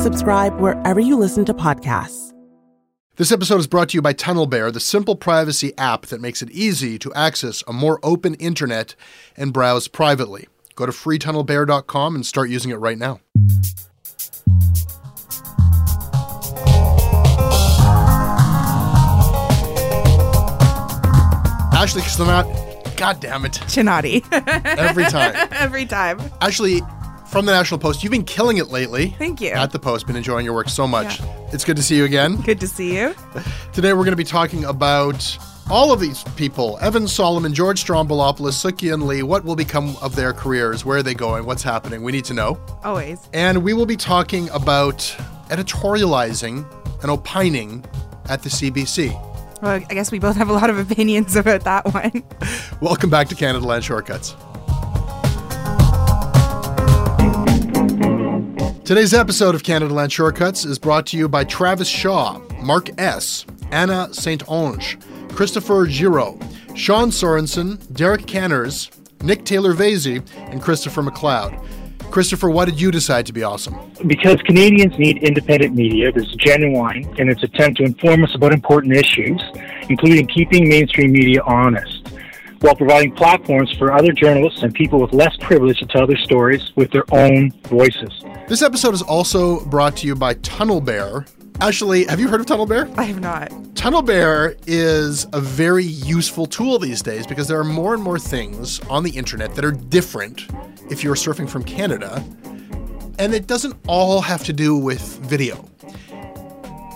Subscribe wherever you listen to podcasts. This episode is brought to you by TunnelBear, the simple privacy app that makes it easy to access a more open internet and browse privately. Go to freetunnelbear.com and start using it right now. Ashley Chislanat, God damn it, Chinati. every time. Every time. Ashley, from the National Post, you've been killing it lately. Thank you. At the Post, been enjoying your work so much. Yeah. It's good to see you again. Good to see you. Today we're going to be talking about all of these people Evan Solomon, George Stroumboulopoulos, Sook-Yin Lee. What will become of their careers? Where are they going? What's happening? We need to know. Always. And we will be talking about editorializing and opining at the CBC. Well, I guess we both have a lot of opinions about that one. Welcome back to Canadaland Shortcuts. Today's episode of Canadaland Shortcuts is brought to you by Travis Shaw, Mark S., Anna St. Ange, Christopher Giro, Sean Sorensen, Derek Canners, Nick Taylor Vasey, and Christopher McLeod. Christopher, why did you decide to be awesome? Because Canadians need independent media that's genuine in its attempt to inform us about important issues, including keeping mainstream media honest, while providing platforms for other journalists and people with less privilege to tell their stories with their own voices. This episode is also brought to you by Tunnel Bear. Ashley, have you heard of Tunnel Bear? I have not. Tunnel Bear is a very useful tool these days because there are more and more things on the internet that are different if you're surfing from Canada. And it doesn't all have to do with video.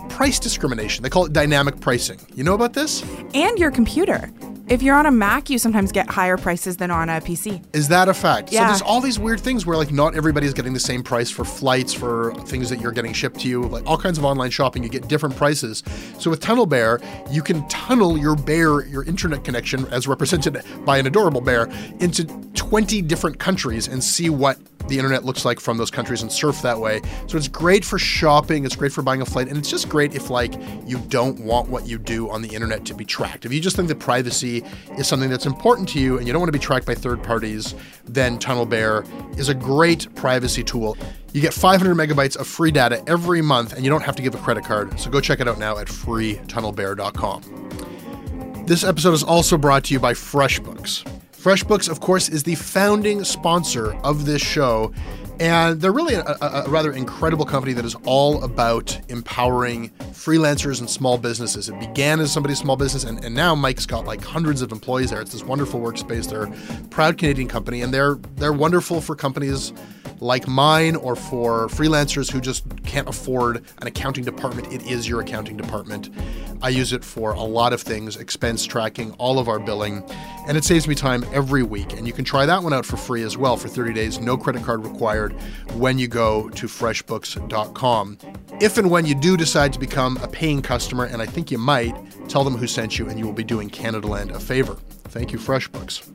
Price discrimination. They call it dynamic pricing. You know about this? And your computer. If you're on a Mac, you sometimes get higher prices than on a PC. Is that a fact? Yeah. So there's all these weird things where like not everybody's getting the same price for flights, for things that you're getting shipped to you, like all kinds of online shopping, you get different prices. So with Tunnel Bear, you can tunnel your bear, your internet connection, as represented by an adorable bear, into 20 different countries and see what the internet looks like from those countries and surf that way. So it's great for shopping, it's great for buying a flight, and it's just great if like you don't want what you do on the internet to be tracked. If you just think that privacy is something that's important to you and you don't want to be tracked by third parties, then Tunnel Bear is a great privacy tool. You get 500 megabytes of free data every month and you don't have to give a credit card. So go check it out now at freetunnelbear.com. This episode is also brought to you by FreshBooks. FreshBooks, of course, is the founding sponsor of this show, and they're really a, a, rather incredible company that is all about empowering freelancers and small businesses. It began as somebody's small business, and, and now Mike's got like hundreds of employees there. It's this wonderful workspace. They're a proud Canadian company, and they're they're wonderful for companies like mine or for freelancers who just can't afford an accounting department. It is your accounting department. I use it for a lot of things, expense tracking, all of our billing, and it saves me time every week. And you can try that one out for free as well for 30 days, no credit card required when you go to freshbooks.com. If and when you do decide to become a paying customer, and I think you might, tell them who sent you and you will be doing Canadaland a favor. Thank you, FreshBooks.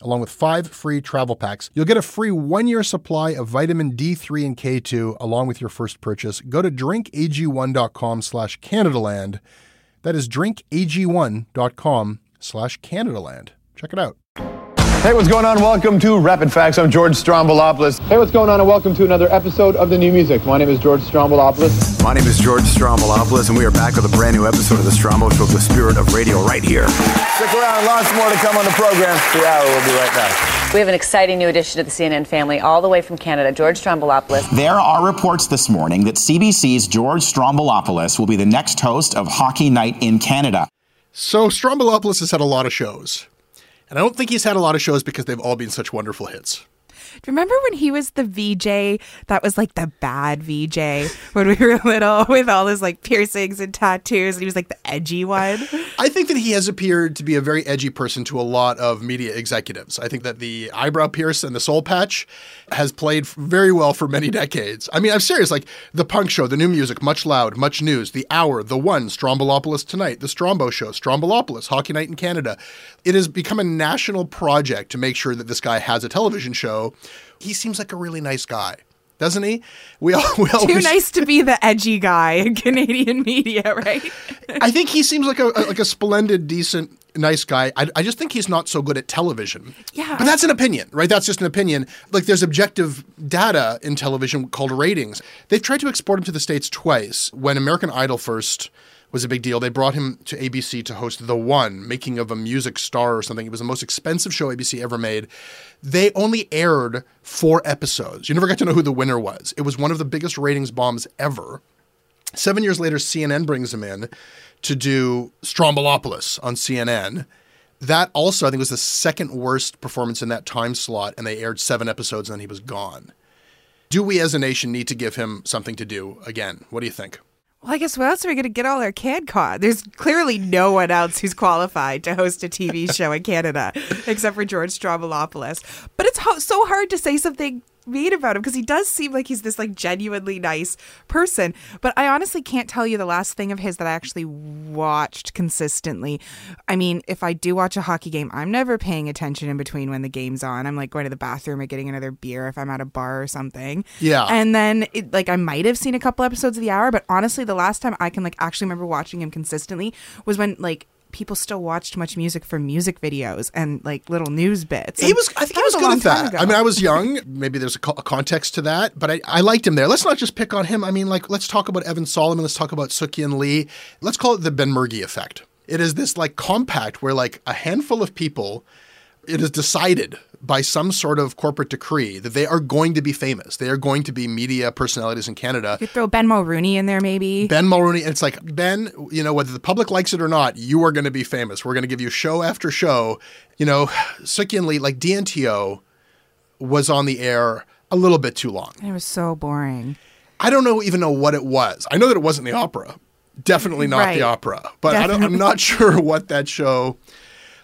along with five free travel packs. You'll get a free one year supply of vitamin D3 and K2 along with your first purchase. Go to drinkag1.com slash Canadaland. That is drinkag1.com slash Canadaland. Check it out. Hey, what's going on? Welcome to Rapid Facts. I'm George Stroumboulopoulos. Hey, what's going on? And welcome to another episode of the New Music. My name is George Stroumboulopoulos. My name is George Stroumboulopoulos, and we are back with a brand new episode of the Strombo Show, the spirit of radio, right here. Stick around. Lots more to come on the program. The hour will be right back. We have an exciting new addition to the CNN family, all the way from Canada, George Stroumboulopoulos. There are reports this morning that CBC's George Stroumboulopoulos will be the next host of Hockey Night in Canada. So Stroumboulopoulos has had a lot of shows. And I don't think he's had a lot of shows because they've all been such wonderful hits. Do you remember when he was the VJ that was like the bad VJ when we were little with all his like piercings and tattoos and he was like the edgy one? I think that he has appeared to be a very edgy person to a lot of media executives. I think that the eyebrow pierce and the soul patch has played very well for many decades. I mean, I'm serious. Like the punk show, the new music, much loud, much news, the hour, the one, Stroumboulopoulos tonight, the Strombo show, Stroumboulopoulos, Hockey Night in Canada. It has become a national project to make sure that this guy has a television show. He seems like a really nice guy. Doesn't he? We all we Too nice to be the edgy guy in Canadian media, right? I think he seems like a like a splendid, decent, nice guy. I, I just think he's not so good at television. Yeah. But that's an opinion, right? That's just an opinion. Like there's objective data in television called ratings. They've tried to export him to the States twice. When American Idol first was a big deal, they brought him to ABC to host The One, making of a music star or something. It was the most expensive show ABC ever made. They only aired four episodes. You never got to know who the winner was. It was one of the biggest ratings bombs ever. Seven years later, CNN brings him in to do Stroumboulopoulos on CNN. That also, I think, was the second worst performance in that time slot, and they aired seven episodes and then he was gone. Do we as a nation need to give him something to do again? What do you think? Well, I guess what else are we going to get all our CanCon? There's clearly no one else who's qualified to host a TV show in Canada except for George Stroumboulopoulos. But it's ho- so hard to say something mean about him because he does seem like he's this like genuinely nice person. But I honestly can't tell you the last thing of his that I actually watched consistently. I mean, if I do watch a hockey game, I'm never paying attention in between when the game's on. I'm like going to the bathroom or getting another beer if I'm at a bar or something. Yeah. And then it, like I might have seen a couple episodes of the hour, but honestly, the last time I can like actually remember watching him consistently was when like people still watched MuchMusic for music videos and like little news bits. He was, I think he was a good at that. ago. I mean, I was young. Maybe there's a, co- a context to that, but I, I liked him there. Let's not just pick on him. I mean, like, let's talk about Evan Solomon. Let's talk about Sook-Yin Lee. Let's call it the Ben Murgy effect. It is this like compact where like a handful of people, it is decided by some sort of corporate decree that they are going to be famous. They are going to be media personalities in Canada. You throw Ben Mulroney in there, maybe. Ben Mulroney, And it's like, Ben, you know, whether the public likes it or not, you are going to be famous. We're going to give you show after show. You know, Lee, like DNTO was on the air a little bit too long. It was so boring. I don't know even know what it was. I know that it wasn't the opera. Definitely not Right. the opera. But I don't, I'm not sure what that show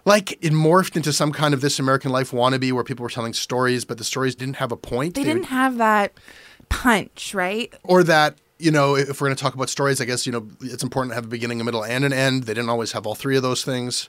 like it morphed into some kind of this American life wannabe where people were telling stories, but the stories didn't have a point. They didn't have that punch, right? or that you know if we're going to talk about stories i guess you know it's important to have a beginning a middle and an end they didn't always have all three of those things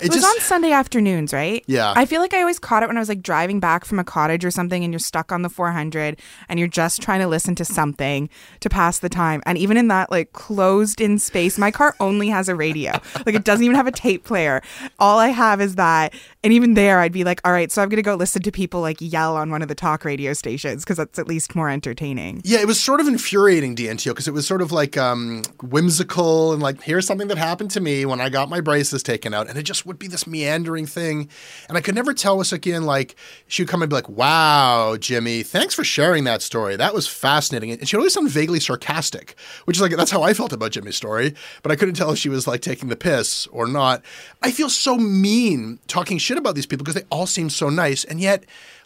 It was on Sunday afternoons, right? Yeah. I feel like I always caught it when I was like driving back from a cottage or something and you're stuck on the 400 and you're just trying to listen to something to pass the time. And even in that like closed in space, my car only has a radio. like it doesn't even have a tape player. All I have is that. And even there, I'd be like, all right, so I'm going to go listen to people like yell on one of the talk radio stations because that's at least more entertaining. yeah it was sort of infuriating dnto because it was sort of like um, whimsical and like here's something that happened to me when i got my braces taken out and it just would be this meandering thing. And i could never tell with again like she would come and be like wow jimmy thanks for sharing that story. That was fascinating. And she would always sound vaguely sarcastic which is like that's how i felt about jimmy's story but i couldn't tell if she was like taking the piss or not. I feel so mean talking shit about these people because they all seem so nice and yet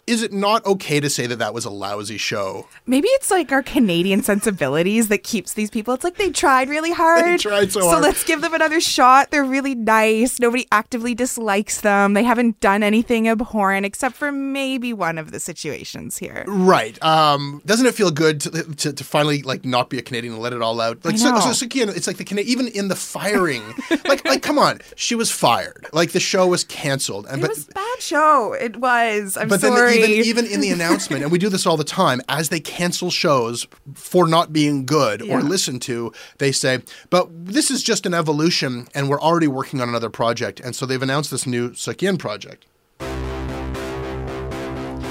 is it not okay to say that that was a lousy show? Maybe it's like our Canadian sensibilities that keeps these people. It's like they tried really hard. They tried so So hard. let's give them another shot. They're really nice. Nobody actively dislikes them. They haven't done anything abhorrent except for maybe one of the situations here. Right. Um, doesn't it feel good to, to, to finally like not be a Canadian and let it all out? Like I so, know. so, so Kian, it's like the Cana- even in the firing, like like come on, she was fired. Like the show was canceled, and It but was a bad show. It was. I'm but sorry. then even even in the announcement, and we do this all the time, as they cancel shows for not being good Yeah. or listened to, they say, "But this is just an evolution, and we're already working on another project." And so they've announced this new Sook-Yin project.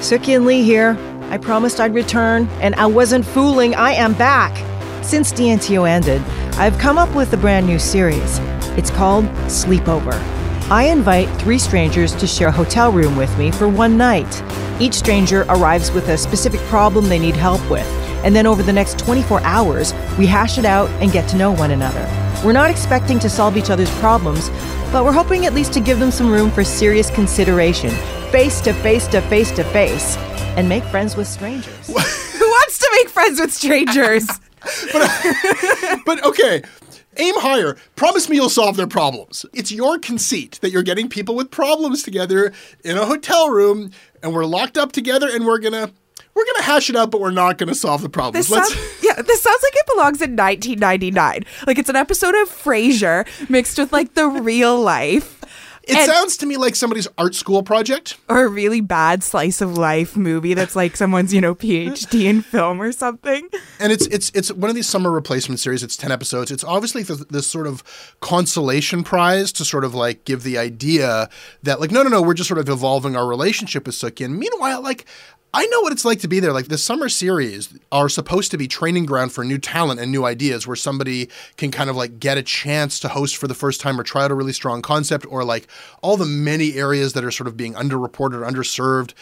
Sook-Yin Lee here. I promised I'd return, and I wasn't fooling. I am back. Since DNTO ended, I've come up with a brand new series. It's called Sleepover. I invite three strangers to share a hotel room with me for one night. Each stranger arrives with a specific problem they need help with, and then over the next 24 hours, we hash it out and get to know one another. We're not expecting to solve each other's problems, but we're hoping at least to give them some room for serious consideration, face to face to face to face, and make friends with strangers. Who wants to make friends with strangers? But okay, aim higher. Promise me you'll solve their problems. It's your conceit that you're getting people with problems together in a hotel room, and we're locked up together, and we're gonna we're gonna hash it out, but we're not gonna solve the problems. This sounds, yeah, this sounds like it belongs in 1999. Like it's an episode of Frasier mixed with like the real life. It And- sounds to me like somebody's art school project. or a really bad slice of life movie that's like someone's, you know, PhD in film or something. And it's it's it's one of these summer replacement series. It's ten episodes. It's obviously th- this sort of consolation prize to sort of like give the idea that like no no no we're just sort of evolving our relationship with Suki. And meanwhile, like I know what it's like to be there. Like the summer series are supposed to be training ground for new talent and new ideas, where somebody can kind of like get a chance to host for the first time or try out a really strong concept, or like all the many areas that are sort of being underreported or underserved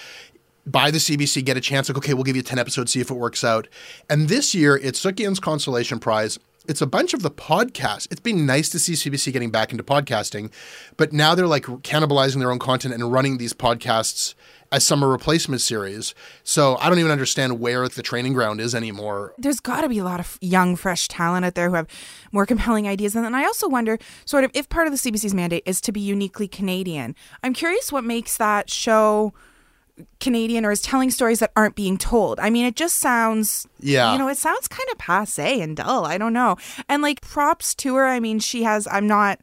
by the CBC get a chance, like, okay, we'll give you 10 episodes, see if it works out. And this year, it's Sook-Yin's Consolation Prize. It's a bunch of the podcasts. It's been nice to see CBC getting back into podcasting, but now they're like cannibalizing their own content and running these podcasts as summer replacement series. So I don't even understand where the training ground is anymore. There's got to be a lot of young, fresh talent out there who have more compelling ideas. And I also wonder, sort of, if part of the CBC's mandate is to be uniquely Canadian, I'm curious what makes that show Canadian or is telling stories that aren't being told. I mean, it just sounds, Yeah. you know, it sounds kind of passe and dull. I don't know. And like props to her. I mean, she has, I'm not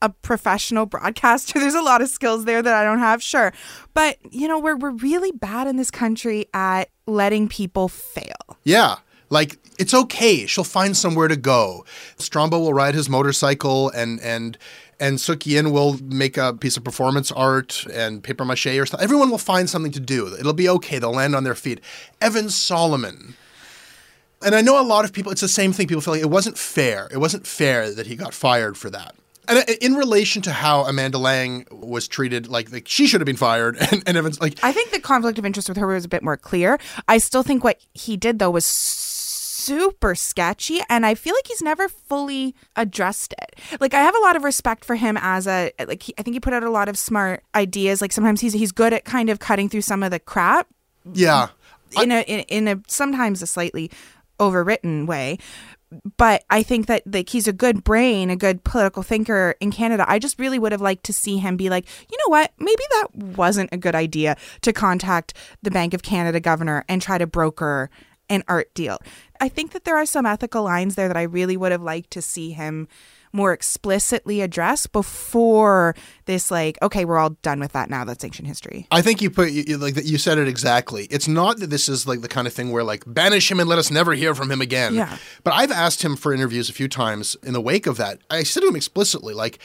a professional broadcaster. There's a lot of skills there that I don't have, sure. But, you know, we're, we're really bad in this country at letting people fail. Yeah. Like it's okay. She'll find somewhere to go. Strombo will ride his motorcycle and and and Sook-Yin will make a piece of performance art and paper mache or stuff. Everyone will find something to do. It'll be okay. They'll land on their feet. Evan Solomon. And I know a lot of people, it's the same thing. People feel like it wasn't fair. It wasn't fair that he got fired for that. And uh, in relation to how Amanda Lang was treated, like, like she should have been fired, and, and Evan's like, I think the conflict of interest with her was a bit more clear. I still think what he did though was super sketchy and I feel like he's never fully addressed it. Like I have a lot of respect for him as a like he, I think he put out a lot of smart ideas. Like sometimes he's he's good at kind of cutting through some of the crap yeah. in a in, in a sometimes a slightly overwritten way but i think that like he's a good brain a good political thinker in canada i just really would have liked to see him be like you know what maybe that wasn't a good idea to contact the bank of canada governor and try to broker an art deal i think that there are some ethical lines there that i really would have liked to see him more explicitly address before this like okay we're all done with that now that's ancient history I think you put you, you- like that. You said it exactly. It's not that this is like the kind of thing where like banish him and let us never hear from him again. Yeah. But I've asked him for interviews a few times in the wake of that. I said to him explicitly, like,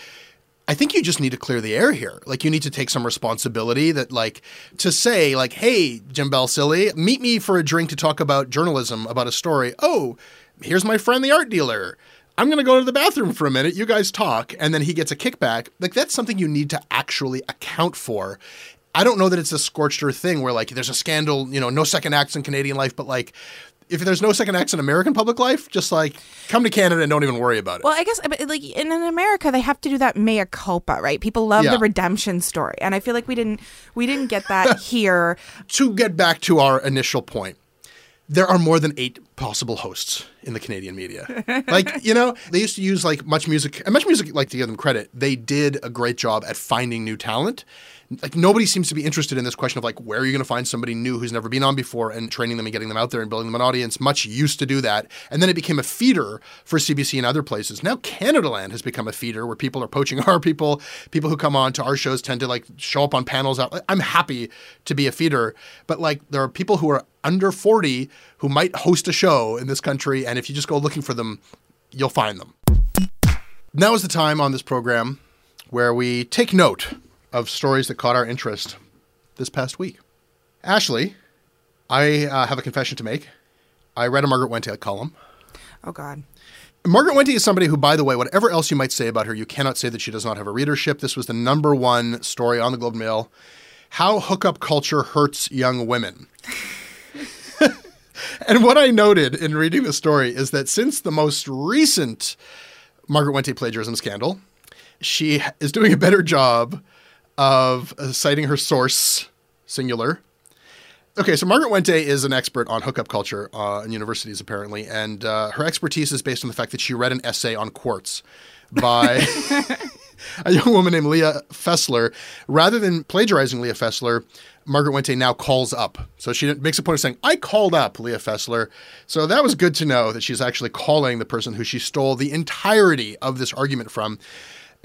I think you just need to clear the air here. Like, you need to take some responsibility. That like to say like, hey, Jim Bell, silly, meet me for a drink to talk about journalism about a story. Oh, here's my friend, the art dealer. I'm going to go to the bathroom for a minute. You guys talk. And then he gets a kickback. Like, that's something you need to actually account for. I don't know that it's a scorched earth thing where, like, there's a scandal, you know, no second acts in Canadian life, but like, if there's no second acts in American public life, just like come to Canada and don't even worry about it. Well, I guess like in, in America they have to do that mea culpa, right? People love Yeah. the redemption story, and I feel like we didn't we didn't get that here. to get back to our initial point, there are more than eight possible hosts in the Canadian media. like, you know, they used to use like MuchMusic, and MuchMusic, like to give them credit, they did a great job at finding new talent. Like, nobody seems to be interested in this question of like, where are you going to find somebody new who's never been on before and training them and getting them out there and building them an audience. Much used to do that. And then it became a feeder for CBC and other places. Now, Canadaland has become a feeder where people are poaching our people. People who come on to our shows tend to like show up on panels. Out. I'm happy to be a feeder, but like, there are people who are under 40 who might host a show in this country. And if you just go looking for them, you'll find them. Now is the time on this program where we take note of stories that caught our interest this past week. Ashley, I uh, have a confession to make. I read a Margaret Wente column. Oh God. Margaret Wente is somebody who, by the way, whatever else you might say about her, you cannot say that she does not have a readership. This was the number one story on the Globe and Mail. How hookup culture hurts young women. and what I noted in reading the story is that since the most recent Margaret Wente plagiarism scandal, she is doing a better job of uh, citing her source, singular. Okay, so Margaret Wente is an expert on hookup culture uh, in universities, apparently, and uh, her expertise is based on the fact that she read an essay on quartz by a young woman named Leah Fessler. Rather than plagiarizing Leah Fessler, Margaret Wente now calls up. So she makes a point of saying, I called up Leah Fessler. So that was good to know that she's actually calling the person who she stole the entirety of this argument from.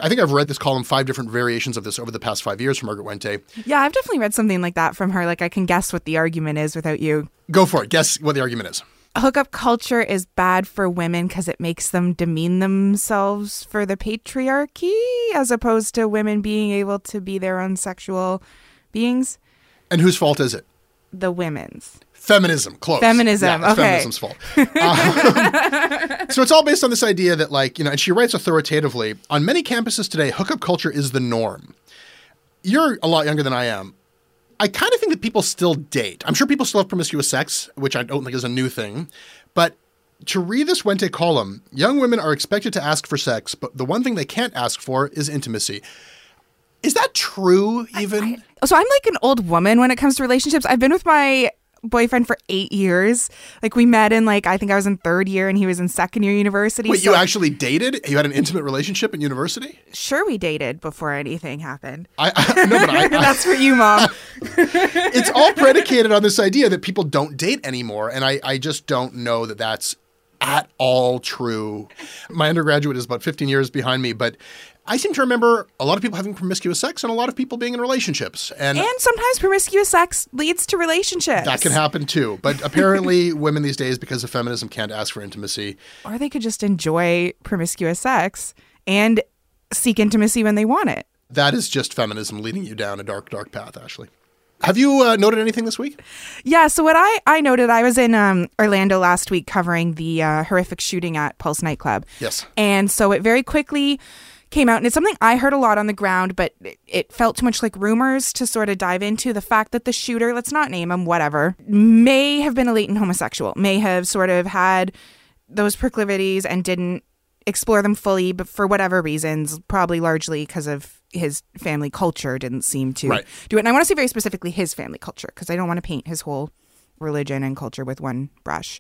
I think I've read this column, five different variations of this over the past five years from Margaret Wente. Yeah, I've definitely read something like that from her. Like I can guess what the argument is without you. Go for it. Guess what the argument is. Hookup culture is bad for women because it makes them demean themselves for the patriarchy, as opposed to women being able to be their own sexual beings. And whose fault is it? The women's. Feminism, close. Feminism, Yeah, okay. Feminism's fault. Um, so it's all based on this idea that, like, you know, and she writes authoritatively on many campuses today, hookup culture is the norm. You're a lot younger than I am. I kind of think that people still date. I'm sure people still have promiscuous sex, which I don't think is a new thing. But to read this Wente column, young women are expected to ask for sex, but the one thing they can't ask for is intimacy. Is that true, even? So I'm like an old woman when it comes to relationships. I've been with my boyfriend for eight years. Like we met in like I think I was in third year and he was in second year university. Wait, so you actually dated? You had an intimate relationship in university? sure we dated before anything happened. I, I no, but I, I That's for you, mom. it's all predicated on this idea that people don't date anymore, and I, I just don't know that that's at all true. My undergraduate is about 15 years behind me, but I seem to remember a lot of people having promiscuous sex and a lot of people being in relationships, and, and sometimes promiscuous sex leads to relationships. that can happen too. But apparently, women these days, because of feminism, can't ask for intimacy. Or they could just enjoy promiscuous sex and seek intimacy when they want it. That is just feminism leading you down a dark, dark path, Ashley. Have you uh, noted anything this week? Yeah, so what I, I noted, I was in um, Orlando last week covering the uh, horrific shooting at Pulse nightclub. Yes. And so it very quickly came out, and it's something I heard a lot on the ground, but it, it felt too much like rumors to sort of dive into the fact that the shooter, let's not name him, whatever, may have been a latent homosexual, may have sort of had those proclivities and didn't explore them fully, but for whatever reasons, probably largely because of his family culture, didn't seem to Right. do it. And I want to say very specifically his family culture because I don't want to paint his whole religion and culture with one brush.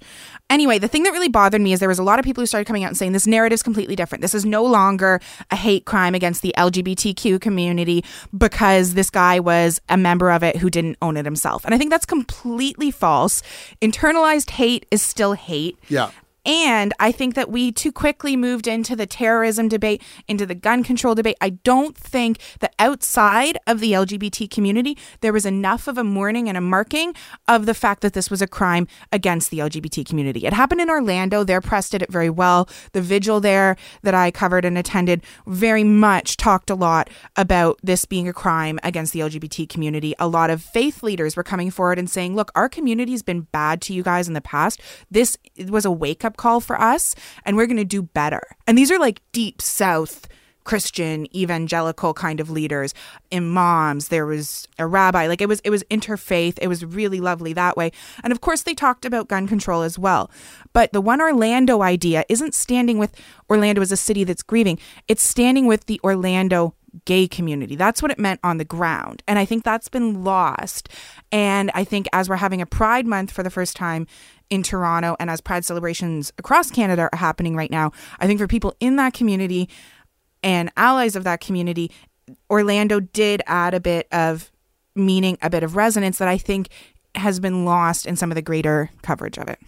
Anyway, the thing that really bothered me is there was a lot of people who started coming out and saying this narrative is completely different. This is no longer a hate crime against the LGBTQ community because this guy was a member of it who didn't own it himself. And I think that's completely false. Internalized hate is still hate. Yeah. And I think that we too quickly moved into the terrorism debate, into the gun control debate. I don't think that outside of the LGBT community, there was enough of a mourning and a marking of the fact that this was a crime against the LGBT community. It happened in Orlando. Their press did it very well. The vigil there that I covered and attended very much talked a lot about this being a crime against the LGBT community. A lot of faith leaders were coming forward and saying, look, our community's been bad to you guys in the past. This was a wake up call for us, and we're going to do better. And these are like deep South Christian evangelical kind of leaders, imams, there was a rabbi. Like it was it was interfaith. It was really lovely that way. And of course they talked about gun control as well. But the one Orlando idea isn't standing with Orlando as a city that's grieving. It's standing with the Orlando gay community. That's what it meant on the ground. And I think that's been lost. And I think as we're having a Pride month for the first time in Toronto and as Pride celebrations across Canada are happening right now, I think for people in that community and allies of that community, Orlando did add a bit of meaning, a bit of resonance that I think has been lost in some of the greater coverage of it.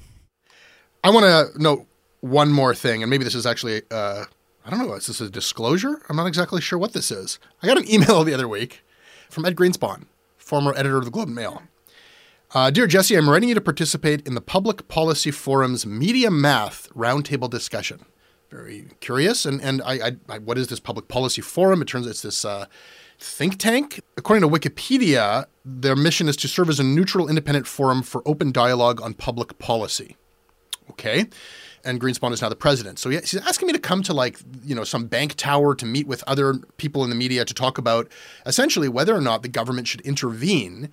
I want to note one more thing, and maybe this is actually, uh, I don't know, is this a disclosure? I'm not exactly sure what this is. I got an email the other week from Ed Greenspon, former editor of the Globe and Mail. Uh, Dear Jesse, I'm writing you to participate in the Public Policy Forum's Media Math Roundtable discussion. Very curious. And, and I, I, I, what is this Public Policy Forum? It turns out it's this uh, think tank. According to Wikipedia, their mission is to serve as a neutral, independent forum for open dialogue on public policy. Okay. And Greenspon is now the president. So he's asking me to come to like, you know, some bank tower to meet with other people in the media to talk about essentially whether or not the government should intervene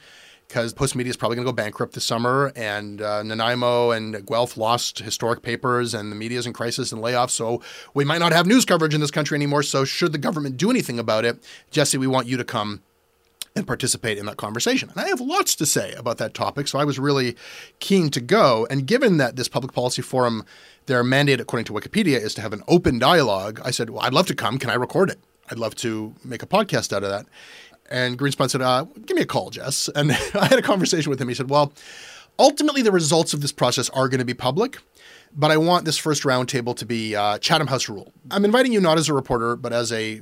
because Postmedia is probably going to go bankrupt this summer, and uh, Nanaimo and Guelph lost historic papers, and the media is in crisis and layoffs. So we might not have news coverage in this country anymore. So should the government do anything about it, Jesse, we want you to come and participate in that conversation. And I have lots to say about that topic, so I was really keen to go. And given that this public policy forum, their mandate, according to Wikipedia, is to have an open dialogue, I said, Well, I'd love to come. Can I record it? I'd love to make a podcast out of that. And Greenspon said, uh, give me a call, Jess. And I had a conversation with him. He said, well, ultimately the results of this process are going to be public, but I want this first roundtable to be uh, Chatham House rule. I'm inviting you not as a reporter, but as a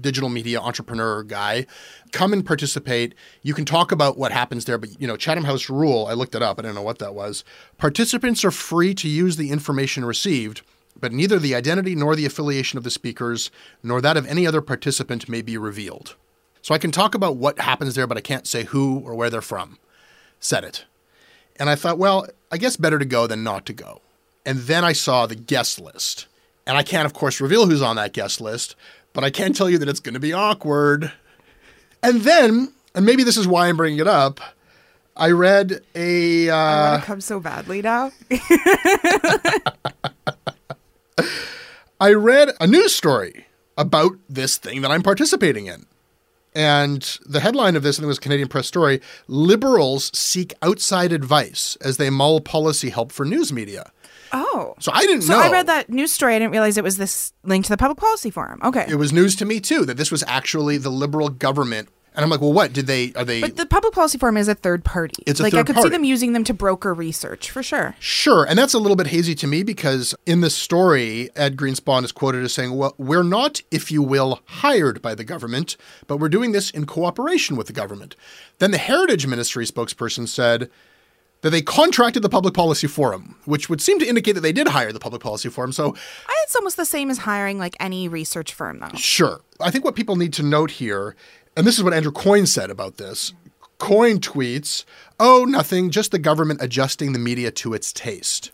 digital media entrepreneur guy. Come and participate. You can talk about what happens there, but you know, Chatham House rule, I looked it up. I don't know what that was. Participants are free to use the information received but neither the identity nor the affiliation of the speakers nor that of any other participant may be revealed. So I can talk about what happens there, but I can't say who or where they're from. Said it. And I thought, well, I guess better to go than not to go. And then I saw the guest list. And I can't, of course, reveal who's on that guest list, but I can tell you that it's going to be awkward. And then, and maybe this is why I'm bringing it up, I read a. Uh, I want to come so badly now. I read a news story about this thing that I'm participating in. And the headline of this, I think it was Canadian Press Story Liberals seek outside advice as they mull policy help for news media. Oh. So I didn't so know. I read that news story. I didn't realize it was this link to the Public Policy Forum. Okay. It was news to me too that this was actually the Liberal government. And I'm like, well, what did they? Are they? But the Public Policy Forum is a third party. It's a like I could party. see them using them to broker research for sure. Sure. And that's a little bit hazy to me because in this story, Ed Greenspon is quoted as saying, Well, we're not, if you will, hired by the government, but we're doing this in cooperation with the government. Then the Heritage Ministry spokesperson said that they contracted the Public Policy Forum, which would seem to indicate that they did hire the Public Policy Forum. So It's almost the same as hiring like any research firm, though. Sure. I think what people need to note here, and this is what Andrew Coyne said about this. Coyne tweets, Oh, nothing, just the government adjusting the media to its taste.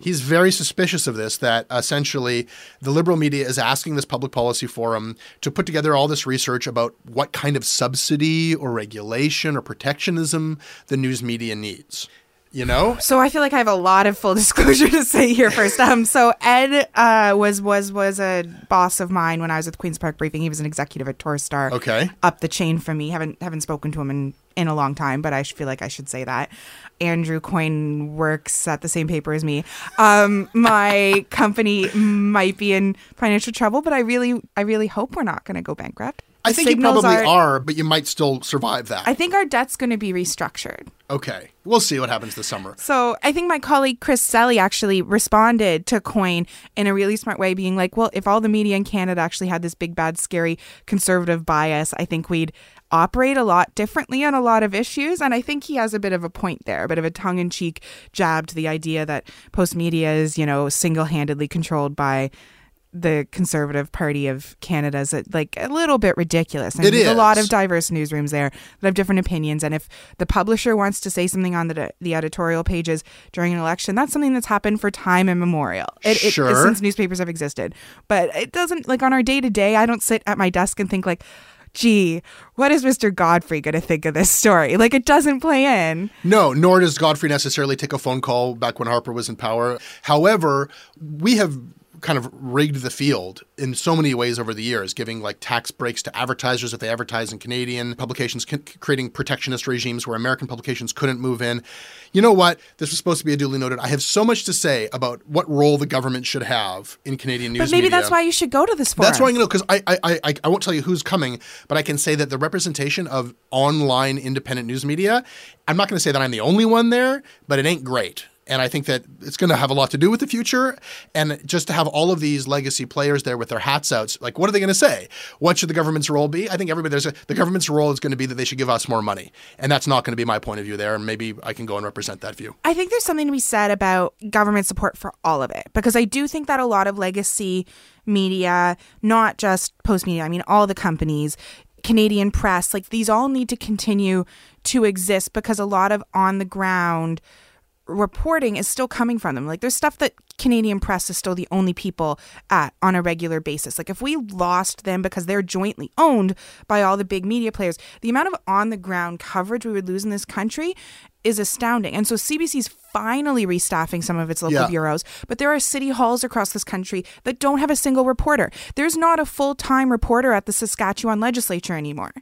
He's very suspicious of this, that essentially the liberal media is asking this public policy forum to put together all this research about what kind of subsidy or regulation or protectionism the news media needs. You know? So I feel like I have a lot of full disclosure to say here first. Um, so Ed uh, was was was a boss of mine when I was at the Queens Park Briefing. He was an executive at Torstar. Okay. Up the chain from me. haven't haven't spoken to him in in a long time, but I feel like I should say that. Andrew Coyne works at the same paper as me. Um, my company might be in financial trouble, but I really I really hope we're not going to go bankrupt. I think you probably are, but you might still survive that. I think our debt's going to be restructured. okay. We'll see what happens this summer. So I think my colleague Chris Selly actually responded to Coyne in a really smart way, being like, well, if all the media in Canada actually had this big, bad, scary conservative bias, I think we'd operate a lot differently on a lot of issues. And I think he has a bit of a point there, a bit of a tongue in cheek jab to the idea that Postmedia is, you know, single handedly controlled by the Conservative Party of Canada is uh, like a little bit ridiculous. I It there's a lot of diverse newsrooms there that have different opinions, and if the publisher wants to say something on the the editorial pages during an election, that's something that's happened for time immemorial. It, it- since newspapers have existed, but it doesn't like on our day to day. I don't sit at my desk and think like. Gee, what is Mr. Godfrey going to think of this story? Like, it doesn't play in. No, nor does Godfrey necessarily take a phone call back when Harper was in power. However, we have kind of rigged the field in so many ways over the years, giving like tax breaks to advertisers if they advertise in Canadian publications, c- creating protectionist regimes where American publications couldn't move in. You know what? This was supposed to be a duly noted. I have so much to say about what role the government should have in Canadian news But maybe media. that's why you should go to this forum. That's why you know because I, I I I won't tell you who's coming, but I can say that the representation of online independent news media. I'm not going to say that I'm the only one there, but it ain't great. And I think that it's going to have a lot to do with the future. And just to have all of these legacy players there with their hats out, like, what are they going to say? What should the government's role be? I think everybody there's a, the government's role is going to be that they should give us more money, and that's not going to be my point of view there. And maybe I can go and represent that view. I think there's something to be said about government support for all of it because I do think that a lot of legacy media, not just Postmedia, I mean, all the companies, Canadian press, like these all need to continue to exist because a lot of on the ground reporting is still coming from them. Like there's stuff that Canadian press is still the only people at on a regular basis. Like if we lost them because they're jointly owned by all the big media players, the amount of on the ground coverage we would lose in this country is astounding. And so CBC's finally restaffing some of its local Yeah. bureaus, but there are city halls across this country that don't have a single reporter. There's not a full-time reporter at the Saskatchewan legislature anymore.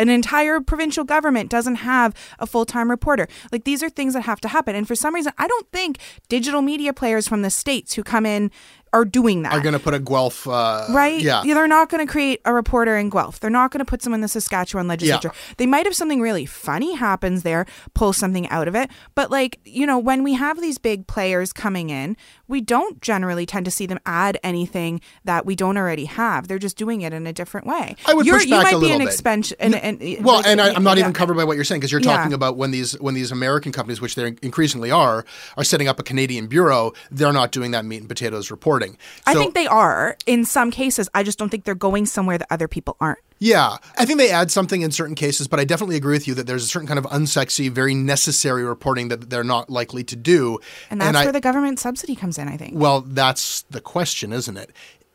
An entire provincial government doesn't have a full time reporter. Like these are things that have to happen. And for some reason, I don't think digital media players from the States who come in are doing that. Are going to put a Guelph, uh, Right? Yeah. They're not going to create a reporter in Guelph. They're not going to put someone in the Saskatchewan legislature. They might have something really funny happens there, pull something out of it. But, like, you know, when we have these big players coming in, we don't generally tend to see them add anything that we don't already have. They're just doing it in a different way. I would You're, push you back might a be little an bit. expansion. And, and, Well, like, and I, I'm not yeah. even covered by what you're saying because you're Yeah. talking about when these when these American companies, which they increasingly are, are setting up a Canadian bureau. They're not doing that meat and potatoes reporting. I So- think they are in some cases. I just don't think they're going somewhere that other people aren't. Yeah, I think they add something in certain cases, but I definitely agree with you that there's a certain kind of unsexy, very necessary reporting that they're not likely to do. And that's I, where the government subsidy comes in, I think. Well, that's the question, isn't it?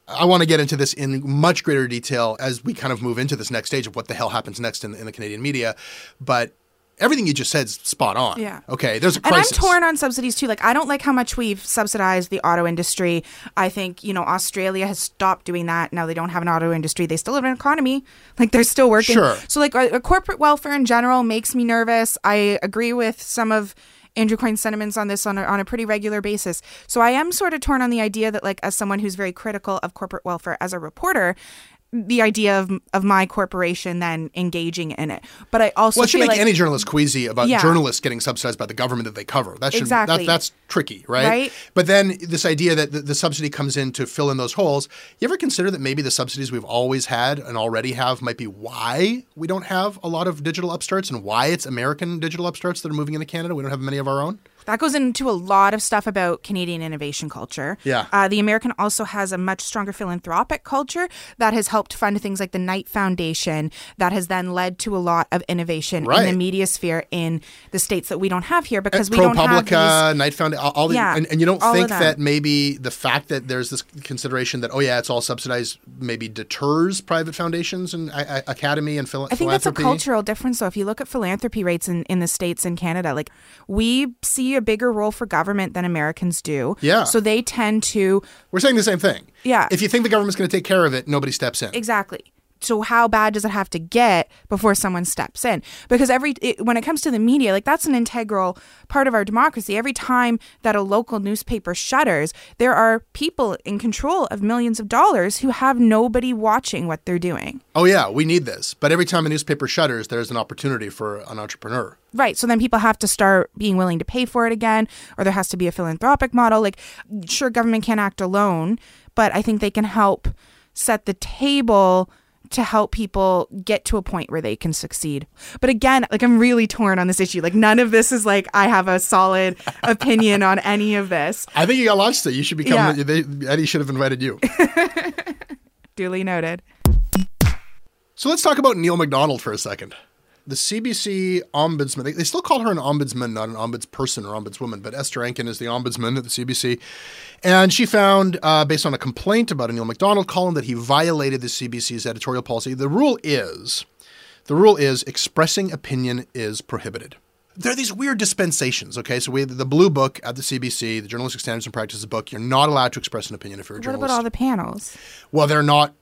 I want to get into this in much greater detail as we kind of move into this next stage of what the hell happens next in, in the Canadian media. But everything you just said is spot on. Yeah. Okay, there's a crisis. And I'm torn on subsidies too. Like I don't like how much we've subsidized the auto industry. I think, you know, Australia has stopped doing that. Now they don't have an auto industry. They still have an economy. Like they're still working. Sure. So like uh, corporate welfare in general makes me nervous. I agree with some of Andrew Coyne's sentiments on this on a, on a pretty regular basis. So I am sort of torn on the idea that like as someone who's very critical of corporate welfare as a reporter, the idea of of my corporation then engaging in it. But I also well, it should make like, any journalist queasy about Yeah. journalists getting subsidized by the government that they cover. That should Exactly. that, that's tricky, right? Right. But then this idea that the, the subsidy comes in to fill in those holes. You ever consider that maybe the subsidies we've always had and already have might be why we don't have a lot of digital upstarts and why it's American digital upstarts that are moving into Canada? We don't have many of our own. That goes into a lot of stuff about Canadian innovation culture. Yeah. Uh, the American also has a much stronger philanthropic culture that has helped fund things like the Knight Foundation, that has then led to a lot of innovation in the media sphere in the states that we don't have here because we Pro don't have these. Night Found, all, the, Yeah, and, and you don't think that maybe the fact that there's this consideration that oh yeah, it's all subsidized, maybe deters private foundations and a- a- academy and phil- I think that's a cultural difference. So if you look at philanthropy rates in, in the States and Canada, like we see a bigger role for government than Americans do. Yeah. So they tend to We're saying the same thing. Yeah. If you think the government's going to take care of it, nobody steps in. Exactly. So how bad does it have to get before someone steps in? Because every it, when it comes to the media, like that's an integral part of our democracy. Every time that a local newspaper shutters, there are people in control of millions of dollars who have nobody watching what they're doing. Oh yeah, we need this. But every time a newspaper shutters, there's an opportunity for an entrepreneur. Right. So then people have to start being willing to pay for it again, or there has to be a philanthropic model. Like, sure, government can't act alone, but I think they can help set the table to help people get to a point where they can succeed. But again, like I'm really torn on this issue. Like none of this is like I have a solid opinion on any of this. I think you got launched. That you should become. Yeah. They, Eddie should have invited you. Duly noted. So let's talk about Neil Macdonald for a second. The CBC ombudsman, they, they still call her an ombudsman, not an ombudsperson or ombudswoman, but Esther Enkin is the ombudsman at the CBC. And she found, uh, based on a complaint about a Neil Macdonald column, that he violated the CBC's editorial policy. The rule is, the rule is expressing opinion is prohibited. There are these weird dispensations, okay? So we have the blue book at the CBC, the Journalistic Standards and Practices book. You're not allowed to express an opinion if you're a journalist. What about all the panels? Well, they're not.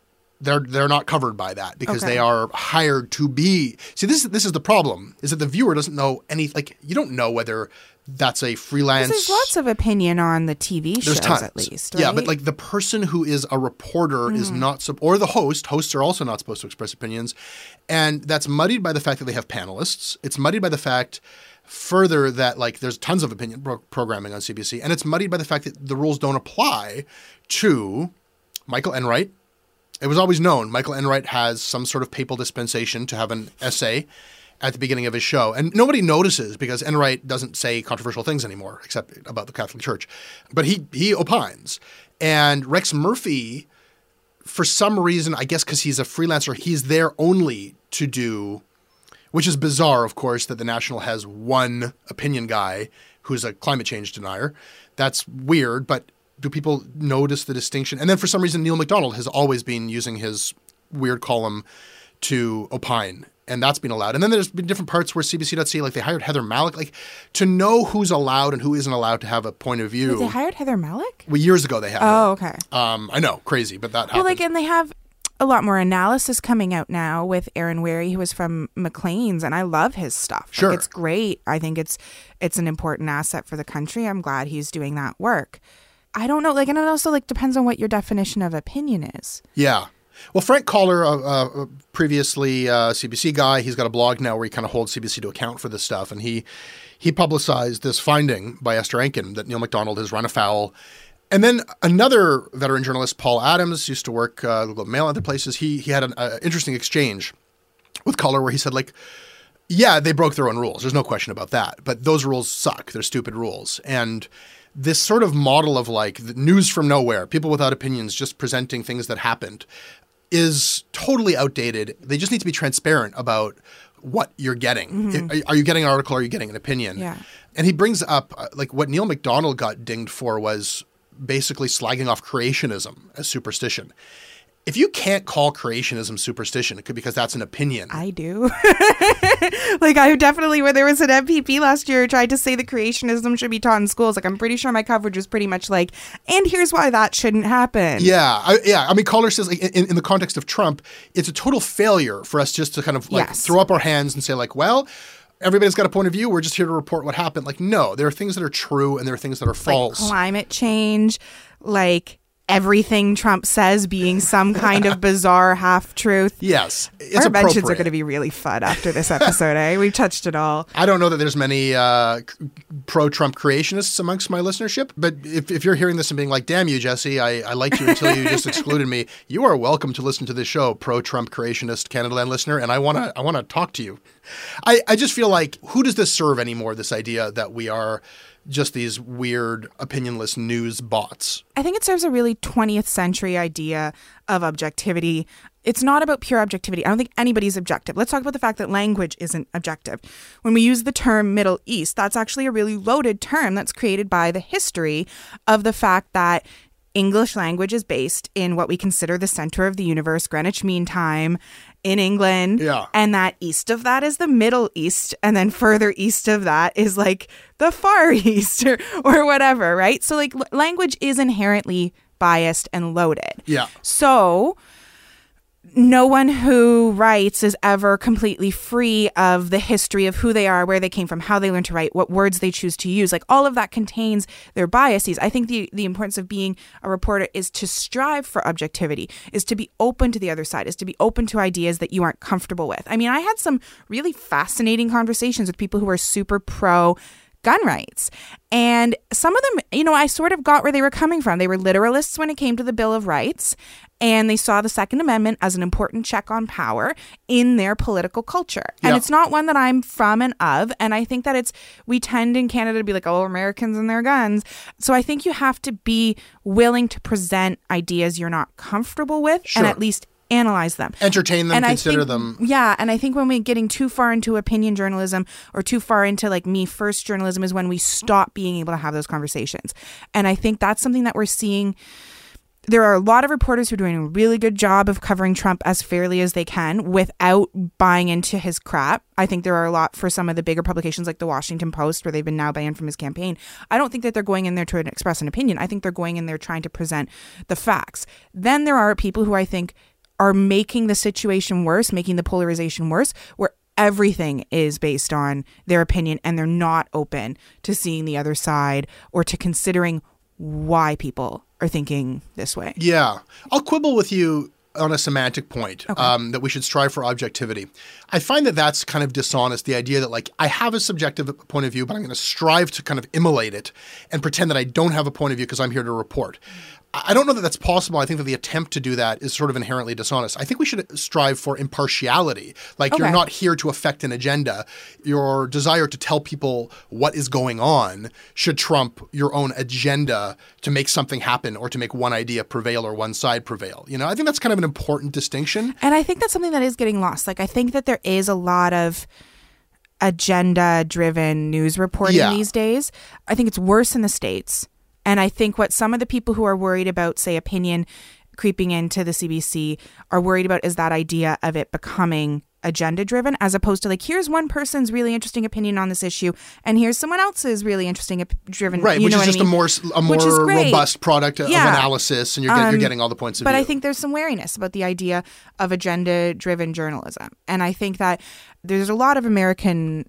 They're they're not covered by that because Okay. they are hired to be. See, this is this is the problem: is that the viewer doesn't know any. Like, you don't know whether that's a freelance. There's lots of opinion on the TV shows tons. at least. Yeah, but like the person who is a reporter is Mhm. not, or the host. Hosts are also not supposed to express opinions, and that's muddied by the fact that they have panelists. It's muddied by the fact, further, that like there's tons of opinion pro- programming on CBC, and it's muddied by the fact that the rules don't apply to Michael Enright. It was always known Michael Enright has some sort of papal dispensation to have an essay at the beginning of his show. And nobody notices because Enright doesn't say controversial things anymore, except about the Catholic Church. But he he opines. And Rex Murphy, for some reason, I guess because he's a freelancer, he's there only to do, which is bizarre, of course, that the National has one opinion guy who's a climate change denier. That's weird, but do people notice the distinction? And then for some reason, Neil Macdonald has always been using his weird column to opine, and that's been allowed. And then there's been different parts where CBC.ca, like they hired Heather Mallick, like to know who's allowed and who isn't allowed to have a point of view. Wait, they hired Heather Mallick. well, years ago they had. Oh, okay. Um, I know, crazy, but that Well, happened. like, and they have a lot more analysis coming out now with Aaron Wherry, who is from Maclean's, and I love his stuff. Like, Sure. it's great. I think it's it's an important asset for the country. I'm glad he's doing that work. I don't know, like, and it also like depends on what your definition of opinion is. Yeah. Well, Frank Koller, uh, uh, previously uh, CBC guy, he's got a blog now where he kind of holds CBC to account for this stuff, and he he publicized this finding by Esther Enkin that Neil Macdonald has run afoul. And then another veteran journalist, Paul Adams, used to work uh, Globe Mail other places. He he had an uh, interesting exchange with Koller where he said like. Yeah, they broke their own rules. There's no question about that. But those rules suck. They're stupid rules. And this sort of model of like news from nowhere, people without opinions just presenting things that happened, is totally outdated. They just need to be transparent about what you're getting. Mhm. Are, you getting an article? Or are you getting an opinion? Yeah. And he brings up uh, like what Neil Macdonald got dinged for was basically slagging off creationism as superstition. If you can't call creationism superstition, it could because that's an opinion. I do. like I definitely when there was an MPP last year tried to say that creationism should be taught in schools. Like I'm pretty sure my coverage was pretty much like, and here's why that shouldn't happen. Yeah, I, yeah. I mean, Koller says like, in, in the context of Trump, it's a total failure for us just to kind of like Yes. throw up our hands and say like, well, everybody's got a point of view. We're just here to report what happened. Like, no, there are things that are true and there are things that are false. Climate change, like everything Trump says being some kind of bizarre half truth. yes, Our mentions are going to be really fun after this episode, eh? We've touched it all. I don't know that there's many uh, pro Trump creationists amongst my listenership, but if, if you're hearing this and being like, damn you, Jesse, I, I liked you until you just excluded me, you are welcome to listen to this show, pro Trump creationist Canadaland listener, and I want to I wanna talk to you. I, I just feel like, who does this serve anymore, this idea that we are just these weird, opinionless news bots? I think it serves a really 20th century idea of objectivity. It's not about pure objectivity. I don't think anybody's objective. Let's talk about the fact that language isn't objective. When we use the term Middle East, that's actually a really loaded term that's created by the history of the fact that English language is based in what we consider the center of the universe, Greenwich Mean Time in England. Yeah. And that east of that is the Middle East. And then further east of that is like the Far East or, or whatever, right? So, like, l- language is inherently biased and loaded. Yeah. So, no one who writes is ever completely free of the history of who they are, where they came from, how they learned to write, what words they choose to use. Like all of that contains their biases. I think the the importance of being a reporter is to strive for objectivity, is to be open to the other side, is to be open to ideas that you aren't comfortable with. I mean, I had some really fascinating conversations with people who are super pro gun rights. And some of them, you know, I sort of got where they were coming from. They were literalists when it came to the Bill of Rights, and they saw the Second Amendment as an important check on power in their political culture. And Yeah. it's not one that I'm from and of. And I think that it's, we tend in Canada to be like, oh, Americans and their guns. So I think you have to be willing to present ideas you're not comfortable with and at least analyze them. Entertain them, And consider think- them. Yeah, and I think when we're getting too far into opinion journalism or too far into like me first journalism is when we stop being able to have those conversations. And I think that's something that we're seeing. There are a lot of reporters who are doing a really good job of covering Trump as fairly as they can without buying into his crap. I think there are a lot for some of the bigger publications like the Washington Post, where they've been now banned from his campaign. I don't think that they're going in there to express an opinion. I think they're going in there trying to present the facts. Then there are people who I think are making the situation worse, making the polarization worse, where everything is based on their opinion and they're not open to seeing the other side or to considering why people are thinking this way. Yeah. I'll quibble with you on a semantic point um, that we should strive for objectivity. I find that that's kind of dishonest. The idea that, like, I have a subjective point of view, but I'm going to strive to kind of immolate it and pretend that I don't have a point of view because I'm here to report. I don't know that that's possible. I think that the attempt to do that is sort of inherently dishonest. I think we should strive for impartiality. Like, you're not here to affect an agenda. Your desire to tell people what is going on should trump your own agenda to make something happen or to make one idea prevail or one side prevail. You know, I think that's kind of an important distinction. And I think that's something that is getting lost. Like I think that there is a lot of agenda driven news reporting Yeah. these days. I think it's worse in the states. And I think what some of the people who are worried about say opinion creeping into the CBC are worried about is that idea of it becoming agenda driven as opposed to like here's one person's really interesting opinion on this issue and here's someone else's really interesting op- driven Right, you which know is what I just a more a Which is more robust product of analysis, and you're, get, you're Um, getting all the points of but view. I think there's some wariness about the idea of agenda driven journalism. And I think that there's a lot of American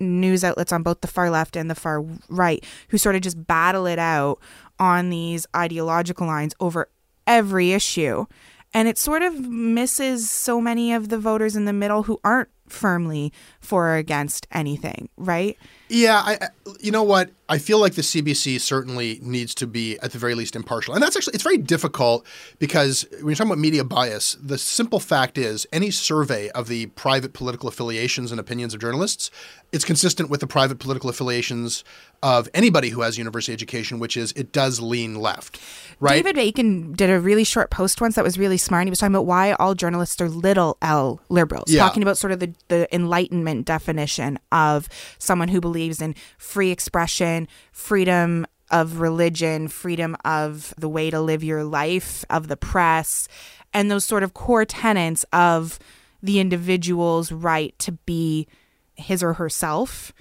news outlets on both the far left and the far right who sort of just battle it out on these ideological lines over every issue. And it sort of misses so many of the voters in the middle who aren't firmly for or against anything, right? Yeah, I, I- you know what? I feel like the CBC certainly needs to be at the very least impartial. And that's actually it's very difficult because when you're talking about media bias, the simple fact is any survey of the private political affiliations and opinions of journalists, it's consistent with the private political affiliations of anybody who has university education, which is it does lean left. Right? David Bacon did a really short post once that was really smart. He was talking about why all journalists are little L liberals, Yeah. talking about sort of the, the enlightenment definition of someone who believes in free expression, freedom of religion, freedom of the way to live your life, of the press, and those sort of core tenets of the individual's right to be his or herself.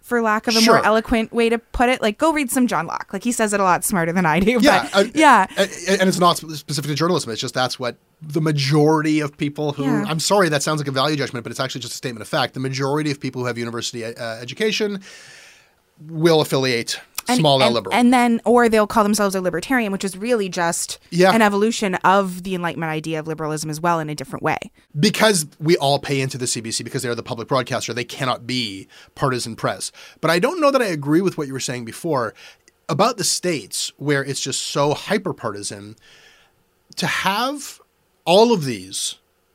For lack of a Sure. more eloquent way to put it, like go read some John Locke. Like he says it a lot smarter than I do. Yeah, but uh, yeah. and, and it's not specific to journalism. It's just that's what the majority of people who Yeah. I'm sorry that sounds like a value judgment, but it's actually just a statement of fact. The majority of people who have university uh, education will affiliate And- small and, liberal. And then, or they'll call themselves a libertarian, which is really just Yeah. an evolution of the Enlightenment idea of liberalism as well in a different way. because we all pay into the CBC because they're the public broadcaster, they cannot be partisan press. But I don't know that I agree with what you were saying before about the states where it's just so hyper partisan. To have all of these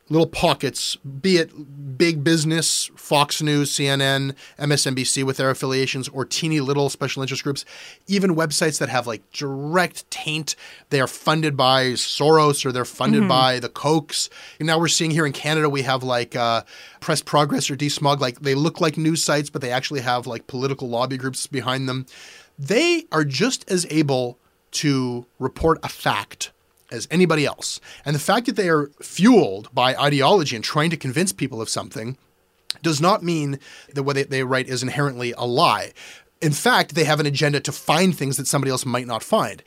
little pockets, be it big business, Fox News, CNN, MSNBC with their affiliations, or teeny little special interest groups, even websites that have like direct taint. They are funded by Soros or they're funded Mhm. by the Kochs. And now we're seeing here in Canada, we have like uh, Press Progress or DSMUG. Like they look like news sites, but they actually have like political lobby groups behind them. They are just as able to report a fact as anybody else. And the fact that they are fueled by ideology and trying to convince people of something does not mean that what they, they write is inherently a lie. In fact, they have an agenda to find things that somebody else might not find.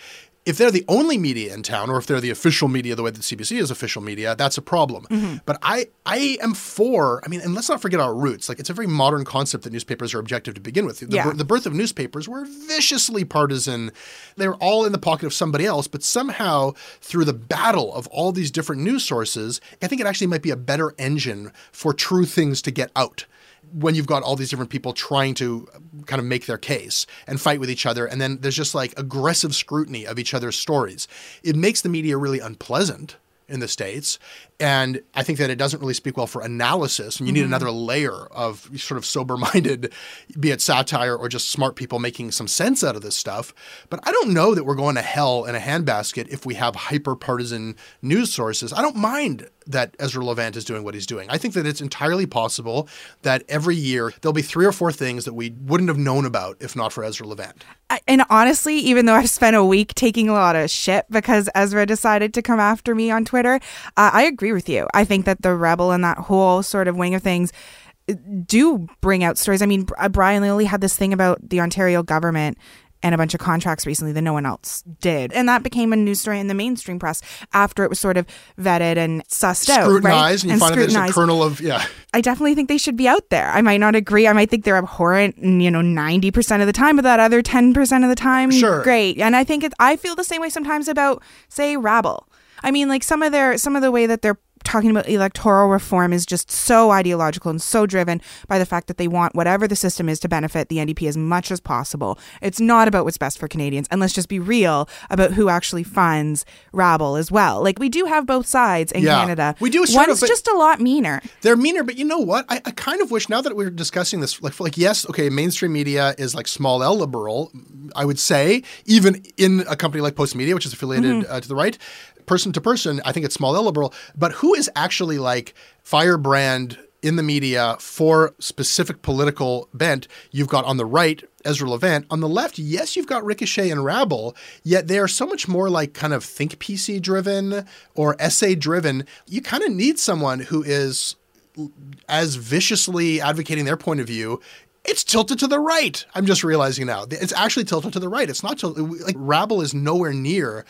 If they're the only media in town, or if they're the official media, the way that CBC is official media, that's a problem. Mm-hmm. But I, I am for. I mean, and let's not forget our roots. Like it's a very modern concept that newspapers are objective to begin with. The, Yeah. the birth of newspapers were viciously partisan. They were all in the pocket of somebody else, but somehow through the battle of all these different news sources, I think it actually might be a better engine for true things to get out. When you've got all these different people trying to kind of make their case and fight with each other, and then there's just like aggressive scrutiny of each other's stories. It makes the media really unpleasant in the States. And I think that it doesn't really speak well for analysis. And you need Mhm. another layer of sort of sober minded, be it satire or just smart people making some sense out of this stuff. But I don't know that we're going to hell in a handbasket if we have hyper partisan news sources. I don't mind that Ezra Levant is doing what he's doing. I think that it's entirely possible that every year there'll be three or four things that we wouldn't have known about if not for Ezra Levant. And honestly, even though I've spent a week taking a lot of shit because Ezra decided to come after me on Twitter, uh, I agree with you. I think that the Rebel and that whole sort of wing of things uh, do bring out stories. I mean, uh, Brian Lilley had this thing about the Ontario government and a bunch of contracts recently that no one else did. And that became a news story in the mainstream press after it was sort of vetted and sussed out. right? Scrutinized, and you find there's a scrutinized. kernel of, yeah. I definitely think they should be out there. I might not agree. I might think they're abhorrent, and, you know, ninety percent of the time, but that other ten percent of the time, Sure. great. And I think it, I feel the same way sometimes about, say, Rabble. I mean, like some of their some of the way that they're talking about electoral reform is just so ideological and so driven by the fact that they want whatever the system is to benefit the NDP as much as possible. It's not about what's best for Canadians. And let's just be real about who actually funds Rabble as well. Like we do have both sides in Yeah. Canada. We do sort of, One's but- just a lot meaner. They're meaner, but you know what? I, I kind of wish now that we're discussing this, like, like yes, okay, mainstream media is like small L liberal. I would say even in a company like Postmedia, which is affiliated Mhm. uh, to the right, person to person, I think it's small liberal. But who is actually like firebrand in the media for specific political bent? You've got on the right Ezra Levant. On the left, yes, you've got Ricochet and Rabble, yet they are so much more like kind of think PC driven or essay driven. You kind of need someone who is as viciously advocating their point of view, it's tilted to the right. I'm just realizing now. It's actually tilted to the right. It's not tilted. Like Rabble is nowhere near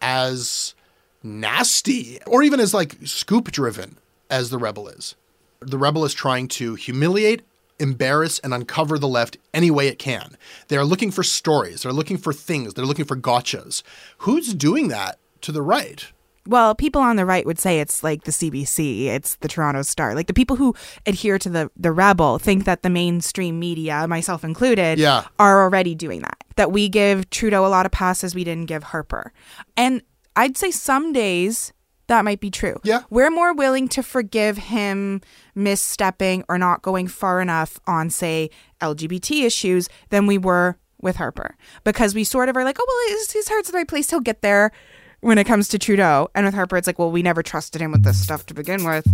as nasty or even as like scoop driven as the Rebel is. The Rebel is trying to humiliate, embarrass, and uncover the left any way it can. They are looking for stories. They're looking for things. They're looking for gotchas. Who's doing that to the right? Well, people on the right would say it's like the CBC, it's the Toronto Star. Like the people who adhere to the the rebel think that the mainstream media, myself included, Yeah. are already doing that. That we give Trudeau a lot of passes we didn't give Harper. And I'd say some days that might be true. Yeah. We're more willing to forgive him misstepping or not going far enough on, say, LGBT issues than we were with Harper. Because we sort of are like, oh, well, his, his heart's in the right place. He'll get there when it comes to Trudeau. And with Harper, it's like, well, we never trusted him with this stuff to begin with.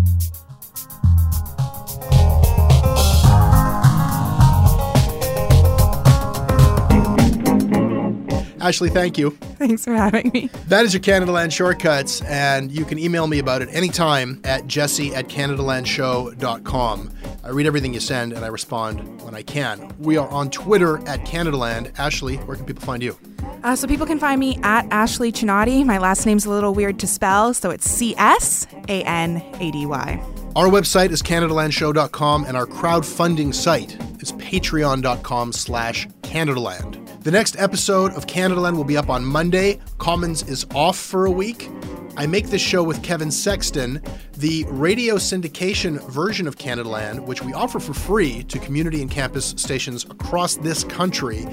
Ashley, thank you. Thanks for having me. That is your Canadaland Shortcuts, and you can email me about it anytime at jesse at CanadaLandShow.com. I read everything you send and I respond when I can. We are on Twitter at CanadaLand. Ashley, where can people find you? Uh, so people can find me at Ashley Csanady. My last name's a little weird to spell, so it's C S A N A D Y. Our website is CanadaLandShow.com, and our crowdfunding site is patreon.com slash CanadaLand. The next episode of Canadaland will be up on Monday. Commons is off for a week. I make this show with Kevin Sexton. The radio syndication version of Canadaland, which we offer for free to community and campus stations across this country,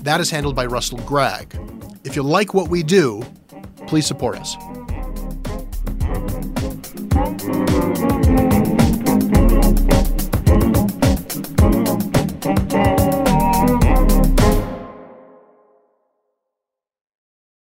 that is handled by Russell Gregg. If you like what we do, please support us.